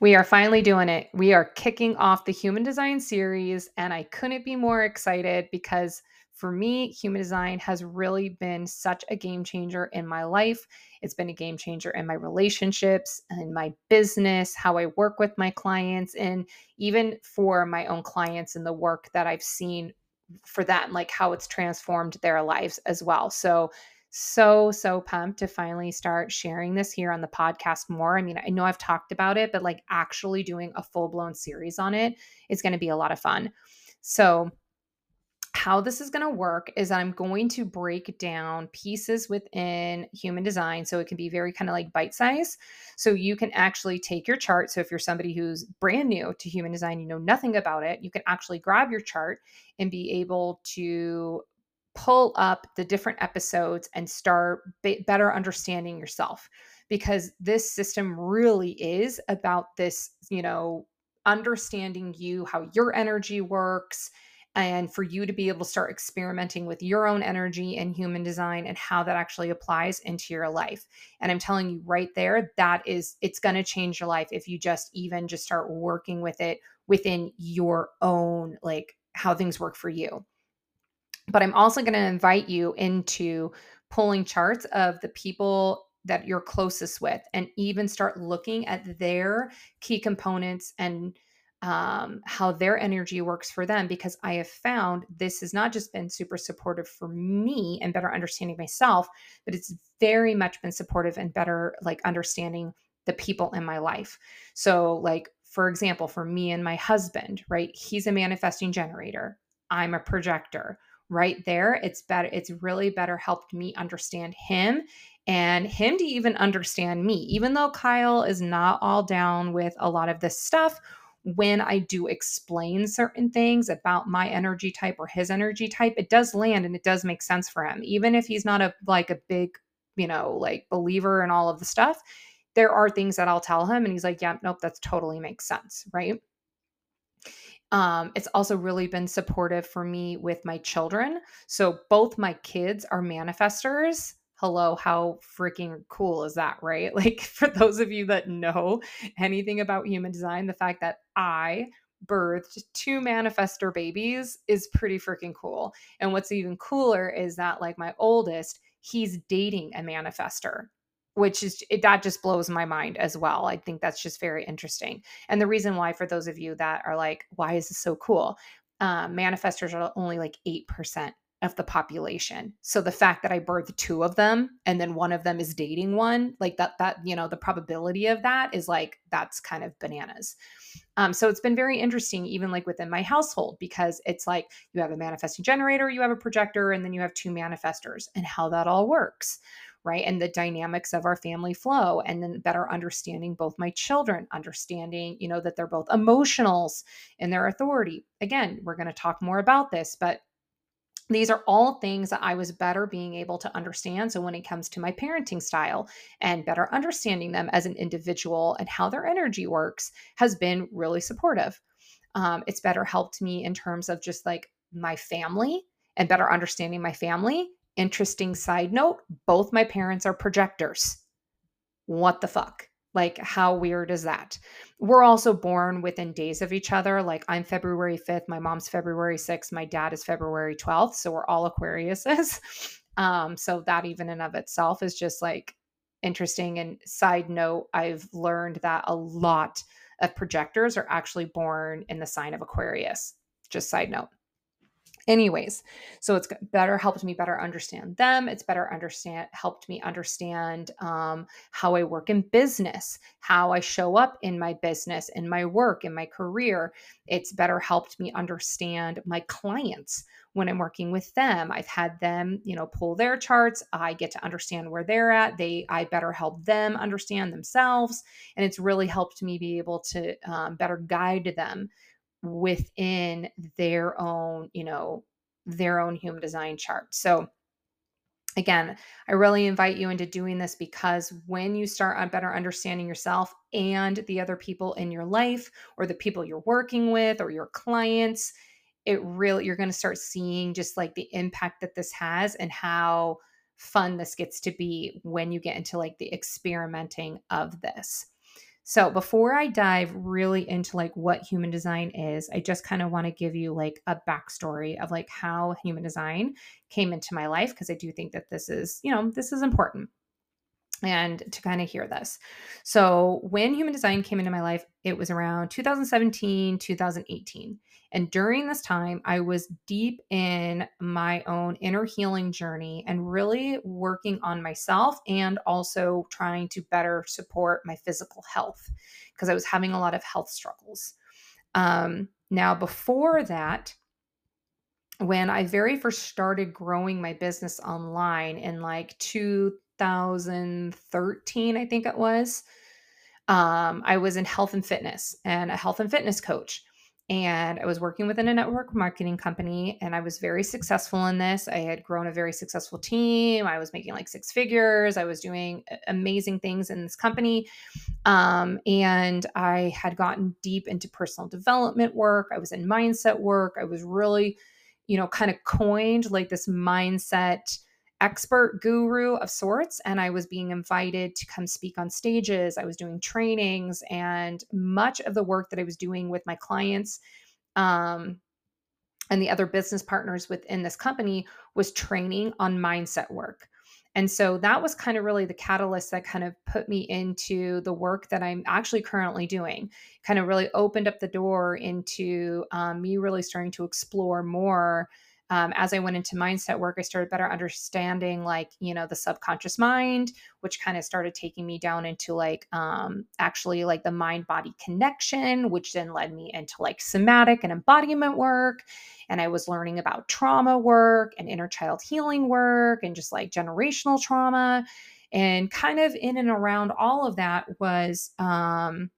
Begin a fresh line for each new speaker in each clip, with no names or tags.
We are finally doing it. We are kicking off the human design series, and I couldn't be more excited because for me, human design has really been such a game changer in my life. It's been a game changer in my relationships and my business, how I work with my clients, and even for my own clients and the work that I've seen for that, and like how it's transformed their lives as well. So, so so pumped to finally start sharing this here on the podcast more. I mean, I know I've talked about it, but like actually doing a full-blown series on it is going to be a lot of fun. So, how this is going to work is I'm going to break down pieces within human design so it can be very kind of like bite size. So you can actually take your chart. So if you're somebody who's brand new to human design, you know nothing about it, you can actually grab your chart and be able to pull up the different episodes and start be- better understanding yourself because this system really is about this, you know, understanding you, how your energy works, and for you to be able to start experimenting with your own energy and human design and how that actually applies into your life. And I'm telling you right there, that is, it's going to change your life if you just even just start working with it within your own, like how things work for you. But I'm also going to invite you into pulling charts of the people that you're closest with and even start looking at their key components and um, how their energy works for them because I have found this has not just been super supportive for me and better understanding myself, but it's very much been supportive and better like understanding the people in my life. So, like, for example, for me and my husband, right? He's a manifesting generator, I'm a projector right there it's better it's really better helped me understand him and him to even understand me even though Kyle is not all down with a lot of this stuff when I do explain certain things about my energy type or his energy type it does land and it does make sense for him. Even if he's not a like a big you know like believer in all of the stuff there are things that I'll tell him and he's like yeah nope that's totally makes sense right um, it's also really been supportive for me with my children. So both my kids are manifestors. Hello, how freaking cool is that, right? Like, for those of you that know anything about human design, the fact that I birthed two manifestor babies is pretty freaking cool. And what's even cooler is that, like, my oldest, he's dating a manifestor which is it, that just blows my mind as well. I think that's just very interesting. And the reason why, for those of you that are like, why is this so cool? Um, manifestors are only like 8% of the population. So the fact that I birthed two of them and then one of them is dating one, like that, that, you know, the probability of that is like, that's kind of bananas. Um, so it's been very interesting, even like within my household, because it's like you have a manifesting generator, you have a projector, and then you have two manifestors and how that all works right? And the dynamics of our family flow, and then better understanding both my children, understanding, you know, that they're both emotionals in their authority. Again, we're going to talk more about this, but these are all things that I was better being able to understand. So, when it comes to my parenting style and better understanding them as an individual and how their energy works, has been really supportive. Um, it's better helped me in terms of just like my family and better understanding my family Interesting side note both my parents are projectors. What the fuck? Like, how weird is that? We're also born within days of each other. Like, I'm February 5th, my mom's February 6th, my dad is February 12th. So we're all Aquariuses. Um, so that even in of itself is just like interesting. And side note, I've learned that a lot of projectors are actually born in the sign of Aquarius. Just side note anyways so it's better helped me better understand them it's better understand helped me understand um, how i work in business how i show up in my business in my work in my career. It's better helped me understand my clients when i'm working with them. I've had them you know pull their charts i get to understand where they're at they i better help them understand themselves and it's really helped me be able to um, better guide them within their own, you know, their own human design chart. So again, I really invite you into doing this because when you start on better understanding yourself and the other people in your life or the people you're working with or your clients, it really you're going to start seeing just like the impact that this has and how fun this gets to be when you get into like the experimenting of this. So before I dive really into like what human design is, I just kind of want to give you like a backstory of like how human design came into my life because I do think that this is, you know, this is important and to kind of hear this. So, when human design came into my life, it was around 2017, 2018. And during this time, I was deep in my own inner healing journey and really working on myself and also trying to better support my physical health because I was having a lot of health struggles. Um, now, before that, when I very first started growing my business online in like 2013, I think it was. Um, I was in health and fitness and a health and fitness coach. And I was working within a network marketing company and I was very successful in this. I had grown a very successful team. I was making like six figures. I was doing amazing things in this company. Um, and I had gotten deep into personal development work. I was in mindset work. I was really, you know, kind of coined like this mindset expert guru of sorts and I was being invited to come speak on stages. I was doing trainings and much of the work that I was doing with my clients um, and the other business partners within this company was training on mindset work. And so that was kind of really the catalyst that kind of put me into the work that I'm actually currently doing, kind of really opened up the door into um, me really starting to explore more um, as I went into mindset work, I started better understanding like, you know, the subconscious mind, which kind of started taking me down into like um, actually like the mind body connection, which then led me into like somatic and embodiment work. And I was learning about trauma work and inner child healing work and just like generational trauma. And kind of in and around all of that was, um,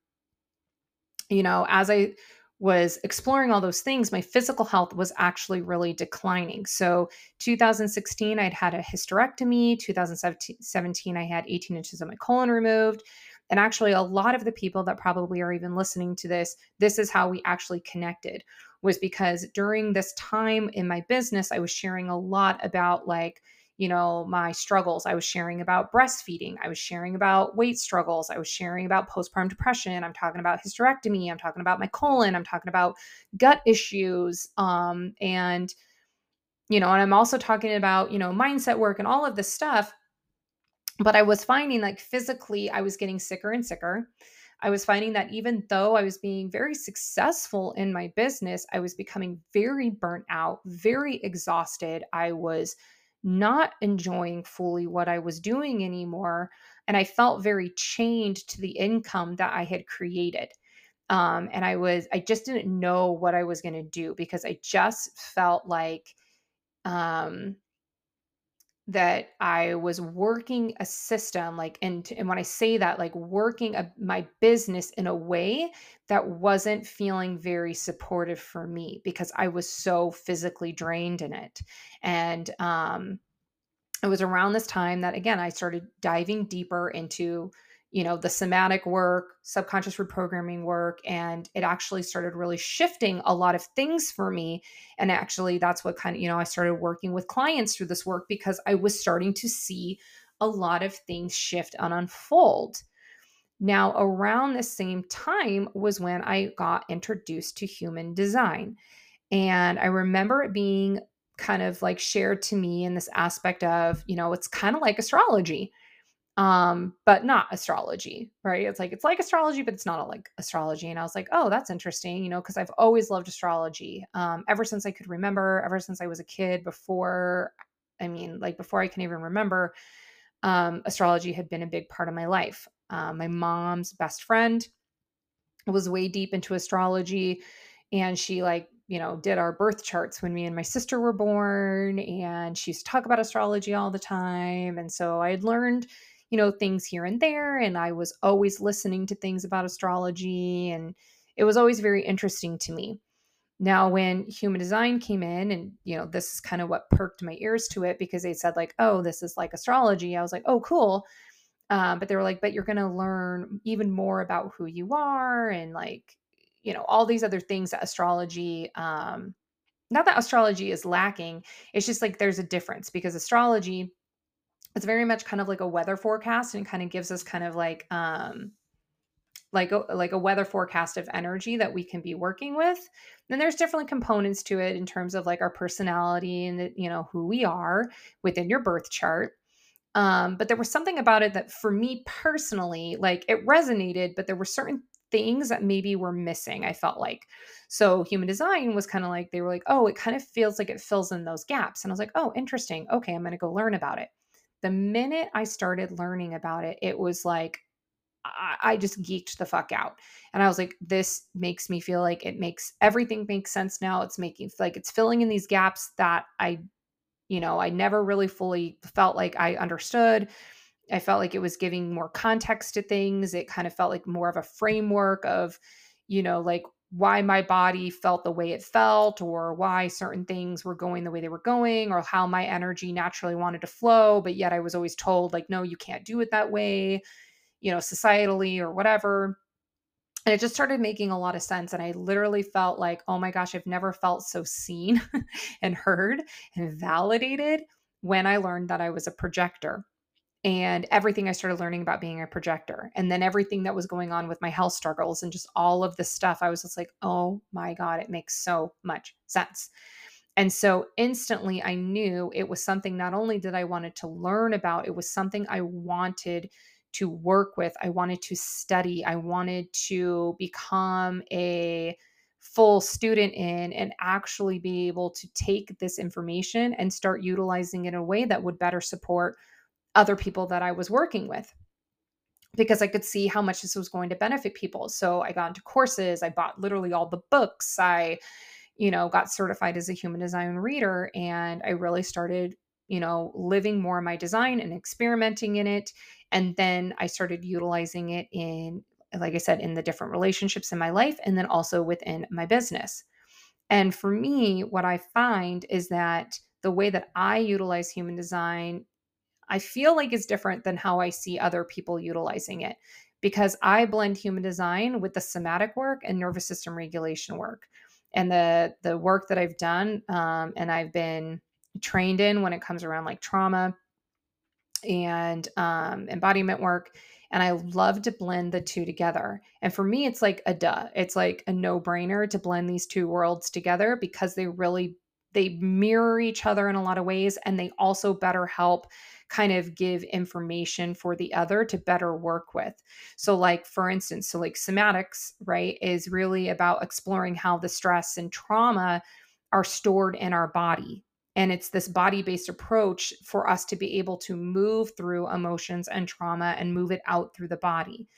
you know, as I was exploring all those things, my physical health was actually really declining. So, 2016, I'd had a hysterectomy. 2017, I had 18 inches of my colon removed. And actually, a lot of the people that probably are even listening to this, this is how we actually connected, was because during this time in my business, I was sharing a lot about like, you know, my struggles. I was sharing about breastfeeding. I was sharing about weight struggles. I was sharing about postpartum depression. I'm talking about hysterectomy. I'm talking about my colon. I'm talking about gut issues. Um, and, you know, and I'm also talking about, you know, mindset work and all of this stuff. But I was finding like physically, I was getting sicker and sicker. I was finding that even though I was being very successful in my business, I was becoming very burnt out, very exhausted. I was not enjoying fully what I was doing anymore. And I felt very chained to the income that I had created. Um, and I was, I just didn't know what I was going to do because I just felt like, um, that I was working a system like and and when I say that like working a, my business in a way that wasn't feeling very supportive for me because I was so physically drained in it. And um it was around this time that again I started diving deeper into you know the somatic work subconscious reprogramming work and it actually started really shifting a lot of things for me. And actually that's what kind of you know i started working with clients through this work because i was starting to see a lot of things shift and unfold. Now around the same time was when i got introduced to human design. And i remember it being kind of like shared to me in this aspect of you know it's kind of like astrology um but not astrology right? It's like it's like astrology but it's not like astrology. And i was like oh that's interesting you know because i've always loved astrology um ever since i could remember ever since i was a kid before i mean like before i can even remember um astrology had been a big part of my life. Um, my mom's best friend was way deep into astrology and she like you know did our birth charts when me and my sister were born and she used to talk about astrology all the time. And so i had learned you know, things here and there. And I was always listening to things about astrology. And it was always very interesting to me. Now, when human design came in, and you know, this is kind of what perked my ears to it because they said, like, oh, this is like astrology. I was like, oh, cool. Um, but they were like, but you're going to learn even more about who you are and like, you know, all these other things that astrology, um, not that astrology is lacking. It's just like there's a difference because astrology it's very much kind of like a weather forecast and kind of gives us kind of like um like a like a weather forecast of energy that we can be working with. Then there's different components to it in terms of like our personality and the, you know who we are within your birth chart. Um, but there was something about it that for me personally like it resonated but there were certain things that maybe were missing i felt like. So human design was kind of like they were like oh it kind of feels like it fills in those gaps. And i was like oh interesting. Okay i'm going to go learn about it the minute i started learning about it it was like I, I just geeked the fuck out. And I was like, this makes me feel like it makes everything makes sense now. It's making like it's filling in these gaps that I, you know, I never really fully felt like I understood. I felt like it was giving more context to things. It kind of felt like more of a framework of, you know, like why my body felt the way it felt or why certain things were going the way they were going or how my energy naturally wanted to flow but yet I was always told like no you can't do it that way you know, societally or whatever. And it just started making a lot of sense. And I literally felt like, oh my gosh, I've never felt so seen and heard and validated when I learned that I was a projector and everything I started learning about being a projector, and then everything that was going on with my health struggles and just all of this stuff, I was just like, oh my God, it makes so much sense. And so instantly I knew it was something not only did I wanted to learn about, it was something I wanted to work with. I wanted to study. I wanted to become a full student in and actually be able to take this information and start utilizing it in a way that would better support other people that I was working with because I could see how much this was going to benefit people. So I got into courses, I bought literally all the books, I you know, got certified as a human design reader and I really started, you know, living more my design and experimenting in it and then I started utilizing it in, like I said, in the different relationships in my life and then also within my business. And for me, what I find is that the way that I utilize human design, I feel like is different than how I see other people utilizing it because I blend human design with the somatic work and nervous system regulation work. And the the work that I've done um, and I've been trained in when it comes around like trauma, and um, embodiment work. And I love to blend the two together. And for me, it's like a duh. It's like a no brainer to blend these two worlds together because they really they mirror each other in a lot of ways and they also better help kind of give information for the other to better work with. So like for instance, so like somatics, right, is really about exploring how the stress and trauma are stored in our body and it's this body based approach for us to be able to move through emotions and trauma and move it out through the body.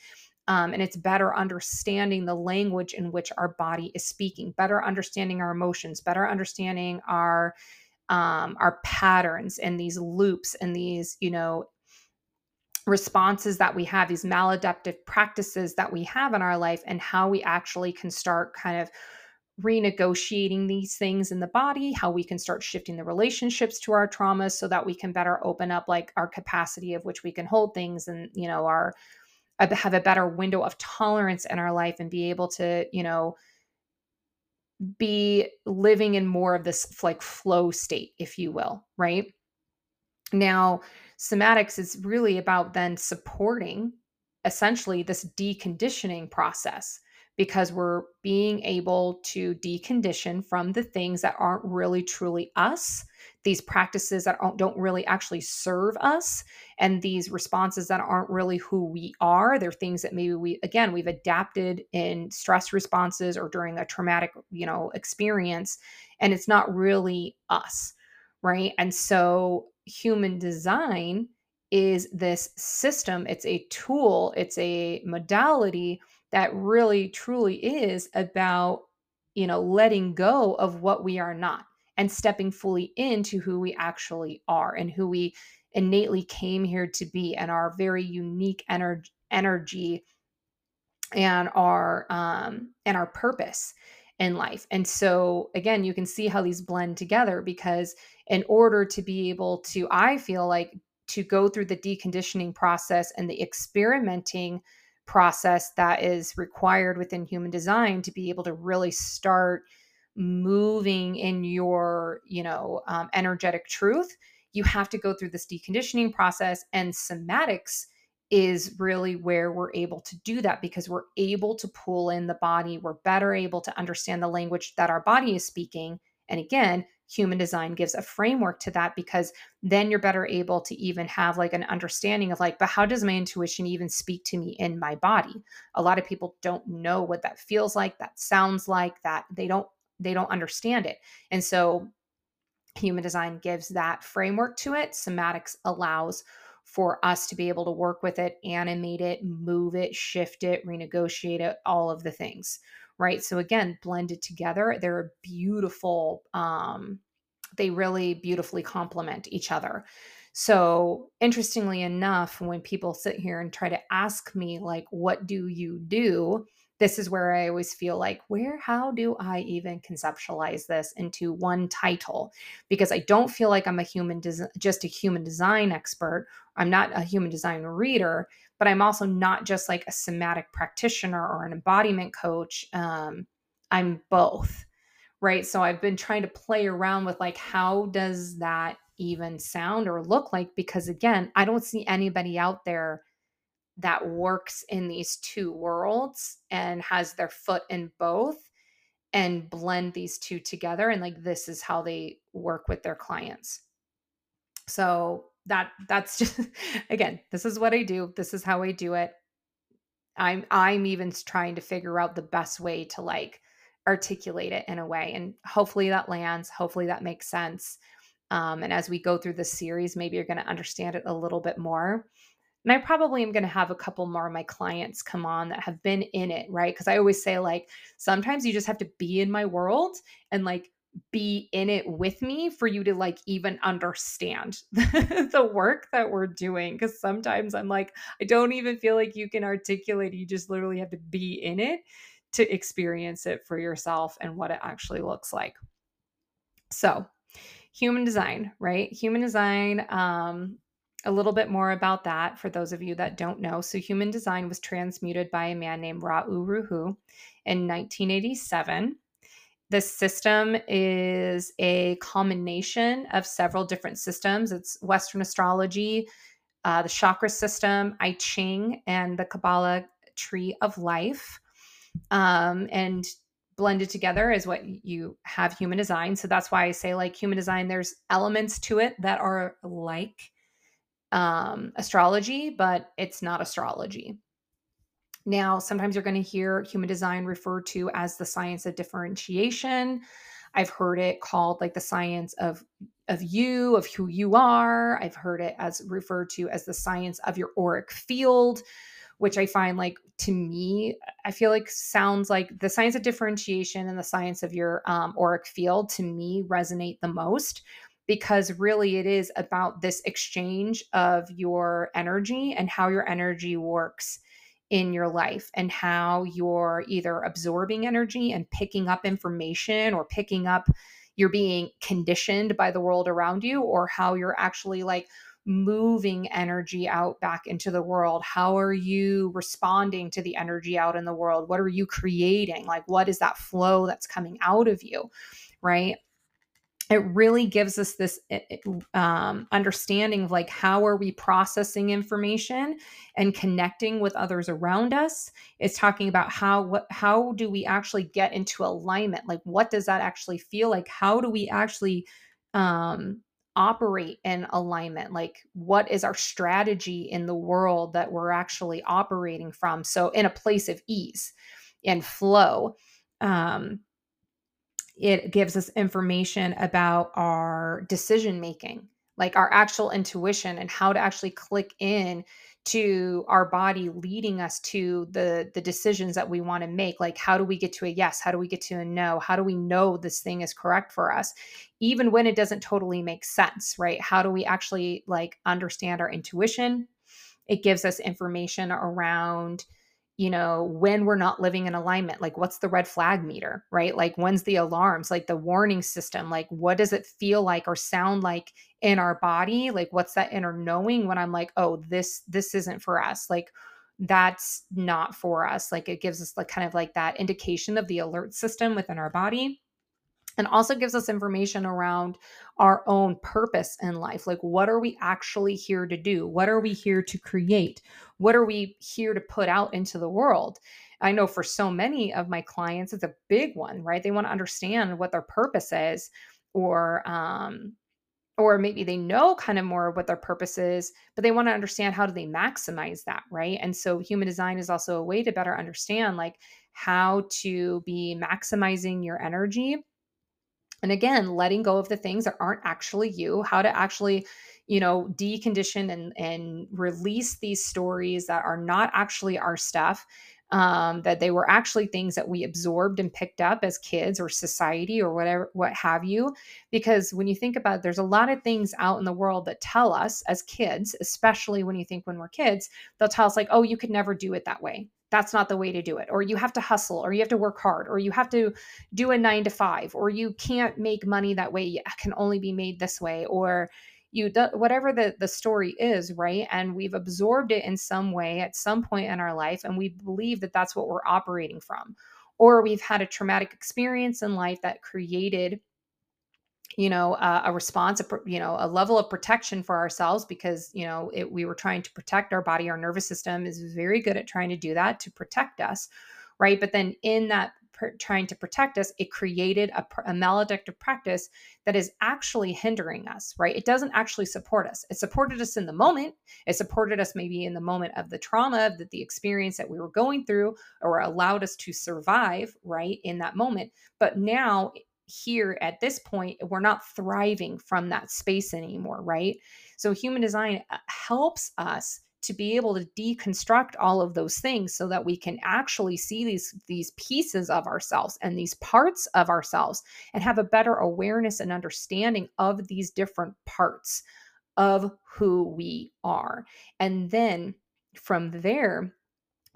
Um, and it's better understanding the language in which our body is speaking, better understanding our emotions, better understanding our um, our patterns and these loops and these, you know, responses that we have, these maladaptive practices that we have in our life, and how we actually can start kind of renegotiating these things in the body, how we can start shifting the relationships to our traumas so that we can better open up like our capacity of which we can hold things and, you know, our have a better window of tolerance in our life and be able to, you know, be living in more of this like flow state, if you will, right? Now, somatics is really about then supporting essentially this deconditioning process because we're being able to decondition from the things that aren't really truly us, these practices that don't really actually serve us, and these responses that aren't really who we are. They're things that maybe we, again, we've adapted in stress responses or during a traumatic, you know, experience, and it's not really us, right? And so human design is this system, it's a tool, it's a modality that really truly is about you know letting go of what we are not and stepping fully into who we actually are and who we innately came here to be and our very unique ener- energy and our um and our purpose in life. And so again, you can see how these blend together because in order to be able to I feel like to go through the deconditioning process and the experimenting process that is required within human design to be able to really start moving in your you know um, energetic truth you have to go through this deconditioning process and somatics is really where we're able to do that because we're able to pull in the body. We're better able to understand the language that our body is speaking. And again, human design gives a framework to that because then you're better able to even have like an understanding of like, but how does my intuition even speak to me in my body? A lot of people don't know what that feels like, that sounds like, that they don't they don't understand it. And so human design gives that framework to it. Somatics allows for us to be able to work with it, animate it, move it, shift it, renegotiate it, all of the things, right? So again, blended together, they're a beautiful. Um, they really beautifully complement each other. So, interestingly enough, when people sit here and try to ask me, like, what do you do? this is where I always feel like, where, how do I even conceptualize this into one title? Because I don't feel like I'm a human, des- just a human design expert. I'm not a human design reader, but I'm also not just like a somatic practitioner or an embodiment coach. Um, I'm both, right? So I've been trying to play around with like, how does that even sound or look like? Because again, I don't see anybody out there that works in these two worlds and has their foot in both and blend these two together and like this is how they work with their clients so that that's just again this is what i do this is how i do it i'm i'm even trying to figure out the best way to like articulate it in a way and hopefully that lands hopefully that makes sense um, and as we go through this series maybe you're going to understand it a little bit more and I probably am going to have a couple more of my clients come on that have been in it, right? Because I always say, like, sometimes you just have to be in my world and like be in it with me for you to like even understand the work that we're doing. Because sometimes I'm like, I don't even feel like you can articulate. You just literally have to be in it to experience it for yourself and what it actually looks like. So, human design, right? Human design um, a little bit more about that for those of you that don't know. So, human design was transmuted by a man named Ra Uru Hu in 1987. The system is a combination of several different systems. It's Western astrology, uh, the chakra system, I Ching, and the Kabbalah tree of life. Um, and blended together is what you have human design. So that's why I say, like, human design, there's elements to it that are like um, astrology, but it's not astrology. Now, sometimes you're going to hear human design referred to as the science of differentiation. I've heard it called like the science of of you, of who you are. I've heard it as referred to as the science of your auric field, which I find like to me, I feel like sounds like the science of differentiation and the science of your um, auric field to me resonate the most because really it is about this exchange of your energy and how your energy works in your life and how you're either absorbing energy and picking up information or picking up you're being conditioned by the world around you or how you're actually like moving energy out back into the world. How are you responding to the energy out in the world? What are you creating? Like what is that flow that's coming out of you right it really gives us this eh, eh, um, understanding of like how are we processing information and connecting with others around us. It's talking about how what how do we actually get into alignment? Like what does that actually feel like? How do we actually um, operate in alignment? Like what is our strategy in the world that we're actually operating from? So in a place of ease and flow. Um, it gives us information about our decision making like our actual intuition and how to actually click in to our body leading us to the the decisions that we want to make like how do we get to a yes? How do we get to a no? How do we know this thing is correct for us? Even when it doesn't totally make sense right? How do we actually like understand our intuition? It gives us information around you know, when we're not living in alignment, like what's the red flag meter, right? Like when's the alarms, like the warning system, like what does it feel like or sound like in our body? Like what's that inner knowing when I'm like, oh, this this isn't for us. Like that's not for us. Like it gives us like kind of like that indication of the alert system within our body. And also gives us information around our own purpose in life. Like, what are we actually here to do? What are we here to create? What are we here to put out into the world? I know for so many of my clients, it's a big one, right? They want to understand what their purpose is or, um, or maybe they know kind of more what their purpose is, but they want to understand how do they maximize that, right? And so human design is also a way to better understand like how to be maximizing your energy and again letting go of the things that aren't actually you how to actually you know decondition and and release these stories that are not actually our stuff um, that they were actually things that we absorbed and picked up as kids or society or whatever what have you. Because when you think about it, there's a lot of things out in the world that tell us as kids especially when you think when we're kids they'll tell us like oh you could never do it that way that's not the way to do it. Or you have to hustle or you have to work hard or you have to do a 9 to 5 or you can't make money that way it can only be made this way or you whatever the the story is right? And we've absorbed it in some way at some point in our life and we believe that that's what we're operating from. Or we've had a traumatic experience in life that created you know uh, a response a, you know a level of protection for ourselves because you know it, we were trying to protect our body. Our nervous system is very good at trying to do that to protect us right? But then in that pr- trying to protect us it created a, a maladaptive practice that is actually hindering us right? It doesn't actually support us. It supported us in the moment. It supported us maybe in the moment of the trauma that the experience that we were going through or allowed us to survive right in that moment. But now here at this point, we're not thriving from that space anymore, right? So, human design uh, helps us to be able to deconstruct all of those things so that we can actually see these these pieces of ourselves and these parts of ourselves and have a better awareness and understanding of these different parts of who we are and then from there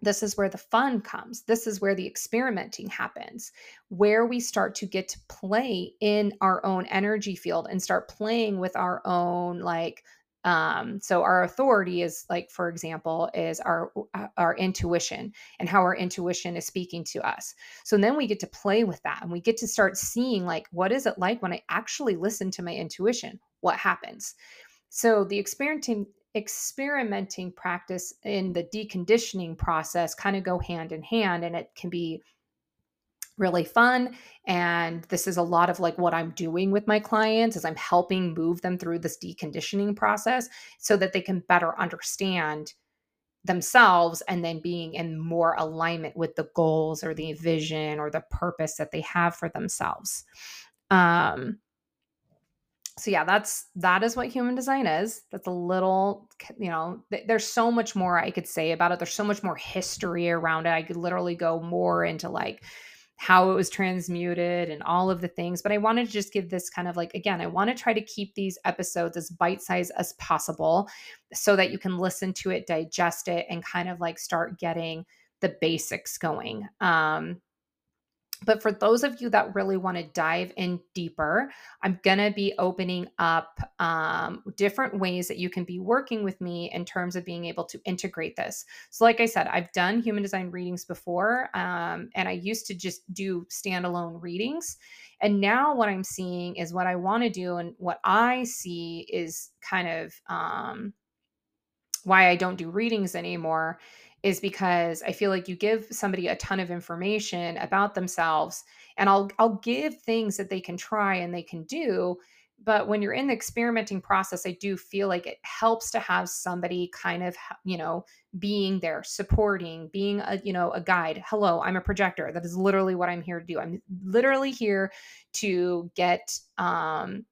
this is where the fun comes. This is where the experimenting happens, where we start to get to play in our own energy field and start playing with our own like um so our authority is like for example is our uh, our intuition and how our intuition is speaking to us. So then we get to play with that and we get to start seeing like what is it like when i actually listen to my intuition? What happens? So the experimenting experimenting practice in the deconditioning process kind of go hand in hand and it can be really fun and this is a lot of like what i'm doing with my clients is i'm helping move them through this deconditioning process so that they can better understand themselves and then being in more alignment with the goals or the vision or the purpose that they have for themselves. Um so yeah that's that is what human design is. That's a little you know th- there's so much more i could say about it. There's so much more history around it. I could literally go more into like how it was transmuted and all of the things but i wanted to just give this kind of like again i want to try to keep these episodes as bite sized as possible so that you can listen to it digest it and kind of like start getting the basics going. Um but for those of you that really want to dive in deeper, I'm going to be opening up um, different ways that you can be working with me in terms of being able to integrate this. So, like I said, I've done human design readings before, um, and I used to just do standalone readings. And now, what I'm seeing is what I want to do, and what I see is kind of um, why I don't do readings anymore is because I feel like you give somebody a ton of information about themselves and I'll I'll give things that they can try and they can do but when you're in the experimenting process I do feel like it helps to have somebody kind of you know being there supporting being a you know a guide. Hello I'm a projector. That is literally what I'm here to do. I'm literally here to get um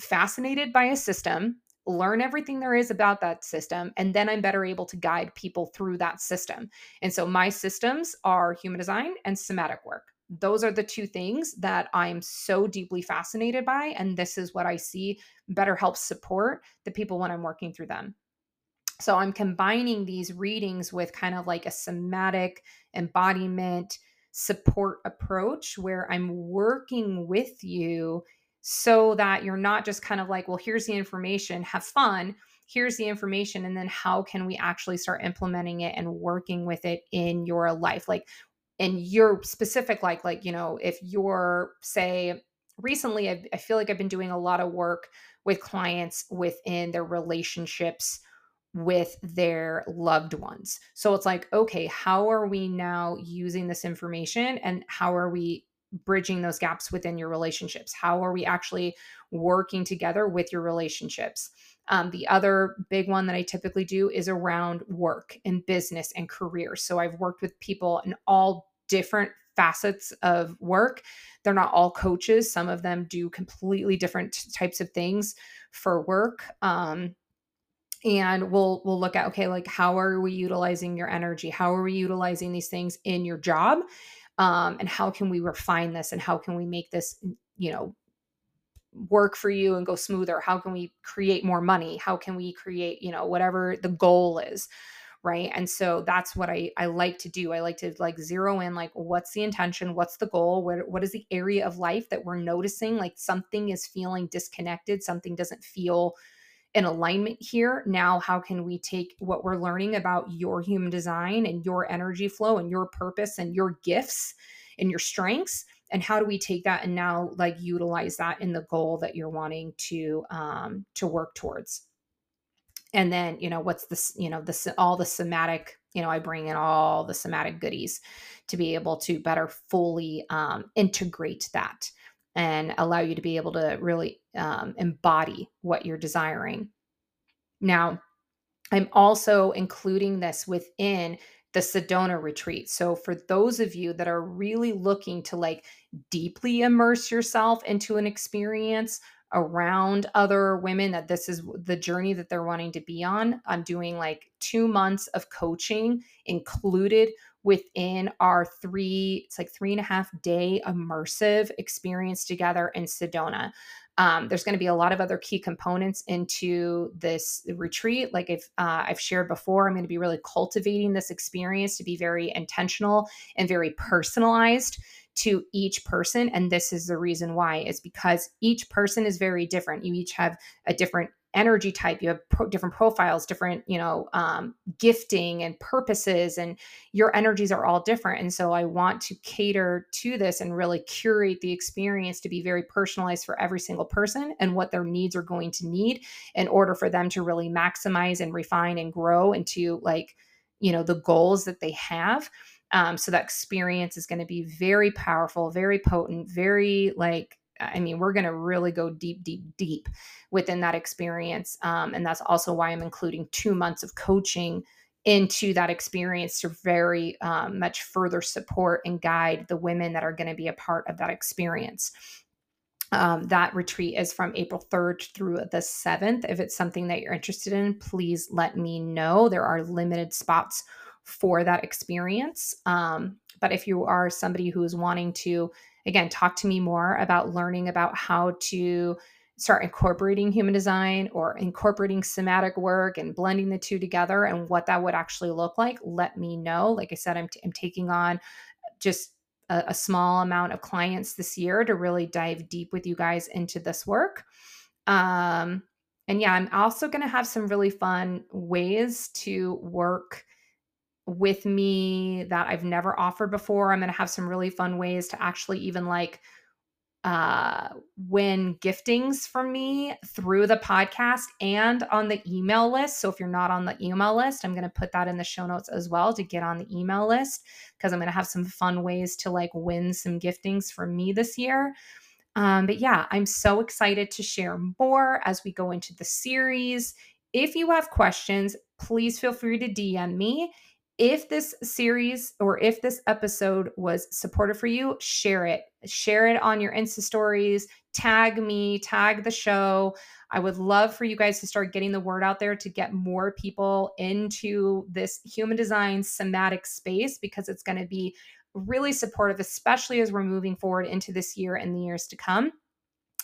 fascinated by a system learn everything there is about that system, and then I'm better able to guide people through that system. And so my systems are human design and somatic work. Those are the two things that I'm so deeply fascinated by. And this is what I see better helps support the people when I'm working through them. So I'm combining these readings with kind of like a somatic embodiment support approach where I'm working with you so that you're not just kind of like, well, here's the information, have fun. Here's the information. And then how can we actually start implementing it and working with it in your life? Like, in your specific, like, like, you know, if you're, say, recently I've, i feel like I've been doing a lot of work with clients within their relationships with their loved ones. So it's like, okay, how are we now using this information and how are we bridging those gaps within your relationships? How are we actually working together with your relationships? Um, the other big one that I typically do is around work and business and career. So I've worked with people in all different facets of work. They're not all coaches. Some of them do completely different types of things for work. Um, and we'll we'll look at okay, like how are we utilizing your energy? How are we utilizing these things in your job? Um, and how can we refine this? And how can we make this, you know, work for you and go smoother? How can we create more money? How can we create, you know, whatever the goal is? right and so that's what i i like to do i like to like zero in like what's the intention what's the goal what, what is the area of life that we're noticing like something is feeling disconnected something doesn't feel in alignment here. Now how can we take what we're learning about your human design and your energy flow and your purpose and your gifts and your strengths? And how do we take that and now like utilize that in the goal that you're wanting to um to work towards? And then you know what's this you know this all the somatic you know i bring in all the somatic goodies to be able to better fully um, integrate that and allow you to be able to really um, embody what you're desiring now i'm also including this within the sedona retreat so for those of you that are really looking to like deeply immerse yourself into an experience around other women that this is the journey that they're wanting to be on. I'm doing like two months of coaching included within our three, it's like three and a half day immersive experience together in Sedona. Um, there's going to be a lot of other key components into this retreat. Like I've, uh, I've shared before, I'm going to be really cultivating this experience to be very intentional and very personalized to each person. And this is the reason why is because each person is very different. You each have a different energy type you have pro- different profiles different you know um, gifting and purposes and your energies are all different. And so i want to cater to this and really curate the experience to be very personalized for every single person and what their needs are going to need in order for them to really maximize and refine and grow into like you know the goals that they have. Um, so that experience is going to be very powerful, very potent, very like, I mean, we're going to really go deep, deep, deep within that experience. Um, and that's also why I'm including two months of coaching into that experience to very um, much further support and guide the women that are going to be a part of that experience. Um, that retreat is from April 3rd through the 7th. If it's something that you're interested in, please let me know. There are limited spots for that experience. Um, but if you are somebody who is wanting to, again, talk to me more about learning about how to start incorporating human design or incorporating somatic work and blending the two together and what that would actually look like, let me know. Like I said, I'm, t- I'm taking on just a, a, small amount of clients this year to really dive deep with you guys into this work. Um, and yeah, I'm also going to have some really fun ways to work with me that I've never offered before. I'm going to have some really fun ways to actually even like uh win giftings from me through the podcast and on the email list. So if you're not on the email list, I'm going to put that in the show notes as well to get on the email list because I'm going to have some fun ways to like win some giftings from me this year. Um, but yeah, I'm so excited to share more as we go into the series. If you have questions, please feel free to DM me if this series or if this episode was supportive for you, share it. Share it on your Insta stories, tag me, tag the show. I would love for you guys to start getting the word out there to get more people into this human design somatic space because it's going to be really supportive, especially as we're moving forward into this year and the years to come.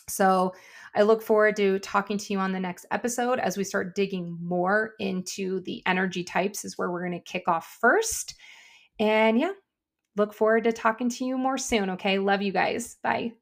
So I look forward to talking to you on the next episode as we start digging more into the energy types, is where we're going to kick off first. And yeah, look forward to talking to you more soon. Okay. Love you guys. Bye.